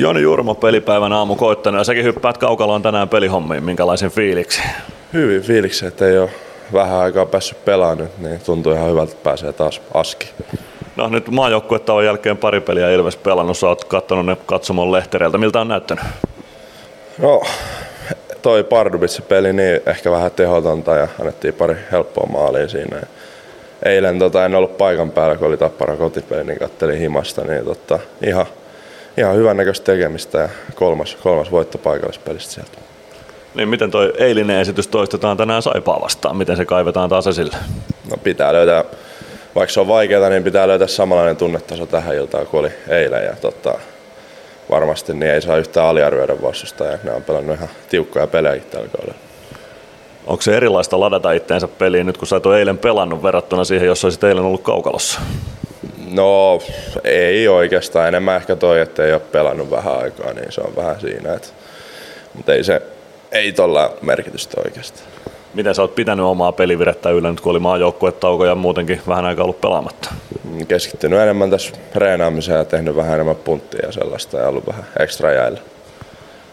Joni Jurmo pelipäivän aamu koittanut ja säkin hyppäät kaukaloon tänään pelihommiin. Minkälaisen fiiliksi? Hyvin fiiliksi, että ei ole vähän aikaa päässyt pelaamaan niin tuntuu ihan hyvältä, että pääsee taas aski. No nyt on jälkeen pari peliä Ilves pelannut, sä oot katsonut ne katsomon lehtereiltä. Miltä on näyttänyt? No, toi Pardubitsin peli niin ehkä vähän tehotonta ja annettiin pari helppoa maalia siinä. Eilen tota, en ollut paikan päällä, kun oli Tappara kotipeli, niin kattelin himasta, niin tota, ihan, ihan hyvän näköistä tekemistä ja kolmas, kolmas voitto paikallispelistä sieltä. Niin miten toi eilinen esitys toistetaan tänään Saipaa vastaan? Miten se kaivetaan taas esille? No pitää löytää, vaikka se on vaikeaa, niin pitää löytää samanlainen tunnetaso tähän iltaan kuin oli eilen. Ja tota, varmasti niin ei saa yhtään aliarvioida vastustajaa. Ne on pelannut ihan tiukkoja pelejä tällä kaudella. Onko se erilaista ladata itteensä peliin nyt, kun sä et ole eilen pelannut verrattuna siihen, jos olisit eilen ollut kaukalossa? No ei oikeastaan. Enemmän ehkä toi, että ei ole pelannut vähän aikaa, niin se on vähän siinä. Että, mutta ei se, ei tuolla merkitystä oikeastaan. Miten sä oot pitänyt omaa pelivirettä yllä nyt, kun oli maajoukkuetauko ja muutenkin vähän aikaa ollut pelaamatta? Keskittynyt enemmän tässä reenaamiseen ja tehnyt vähän enemmän punttia ja sellaista ja ollut vähän ekstra jäillä.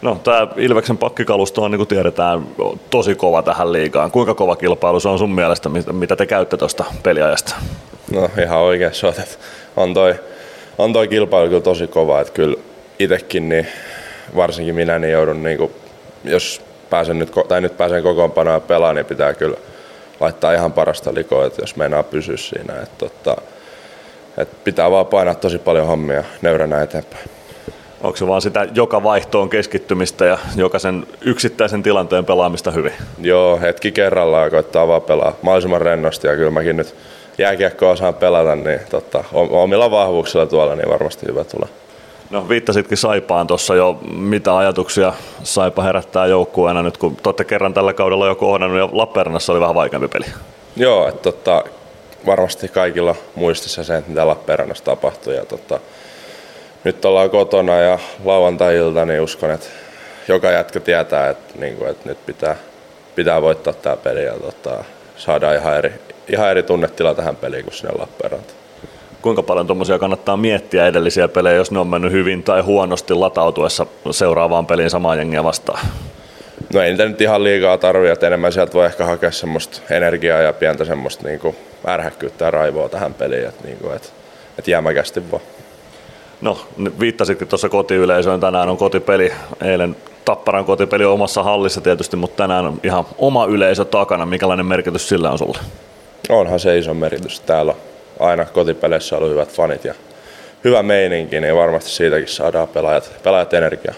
No, tämä Ilveksen pakkikalusto on, niin kuin tiedetään, tosi kova tähän liigaan. Kuinka kova kilpailu se on sun mielestä, mitä te käytte tuosta peliajasta? No ihan oot, on toi, on toi kilpailu kyllä tosi kova, että kyllä itsekin, niin varsinkin minä, niin joudun, niin kuin, jos pääsen nyt, tai nyt pääsen kokoonpanoa pelaamaan, niin pitää kyllä laittaa ihan parasta likoa, että jos meinaa pysyä siinä. Että, että, että pitää vaan painaa tosi paljon hommia nöyränä eteenpäin. Onko se vaan sitä joka vaihtoon keskittymistä ja jokaisen yksittäisen tilanteen pelaamista hyvin? Joo, hetki kerrallaan koittaa vaan pelaa mahdollisimman rennosti ja kyllä mäkin nyt jääkiekkoa osaan pelata, niin totta, omilla vahvuuksilla tuolla niin varmasti hyvä tulla. No viittasitkin Saipaan tuossa jo, mitä ajatuksia Saipa herättää joukkueena nyt, kun te kerran tällä kaudella jo kohdannut ja Lappeenrannassa oli vähän vaikeampi peli. Joo, että totta, varmasti kaikilla muistissa se, että mitä Lappeenrannassa tapahtui ja totta, nyt ollaan kotona ja lauantai-ilta, niin uskon, että joka jätkä tietää, että, niin kuin, että nyt pitää, pitää voittaa tämä peli ja tota, saadaan ihan eri, ihan eri tunnetila tähän peliin kuin sinne Lappeenrantaan kuinka paljon tuommoisia kannattaa miettiä edellisiä pelejä, jos ne on mennyt hyvin tai huonosti latautuessa seuraavaan peliin samaa jengiä vastaan? No ei niitä nyt ihan liikaa tarvitse, että enemmän sieltä voi ehkä hakea semmoista energiaa ja pientä semmoista niin kuin ärhäkkyyttä ja raivoa tähän peliin, että, niin kuin, että, että jäämäkästi vaan. No, viittasitkin tuossa kotiyleisöön, tänään on kotipeli, eilen Tapparan kotipeli on omassa hallissa tietysti, mutta tänään on ihan oma yleisö takana. Mikälainen merkitys sillä on sulle? Onhan se iso merkitys. Täällä aina kotipeleissä ollut hyvät fanit ja hyvä meininki, niin varmasti siitäkin saadaan pelaajat, pelaajat energiaa.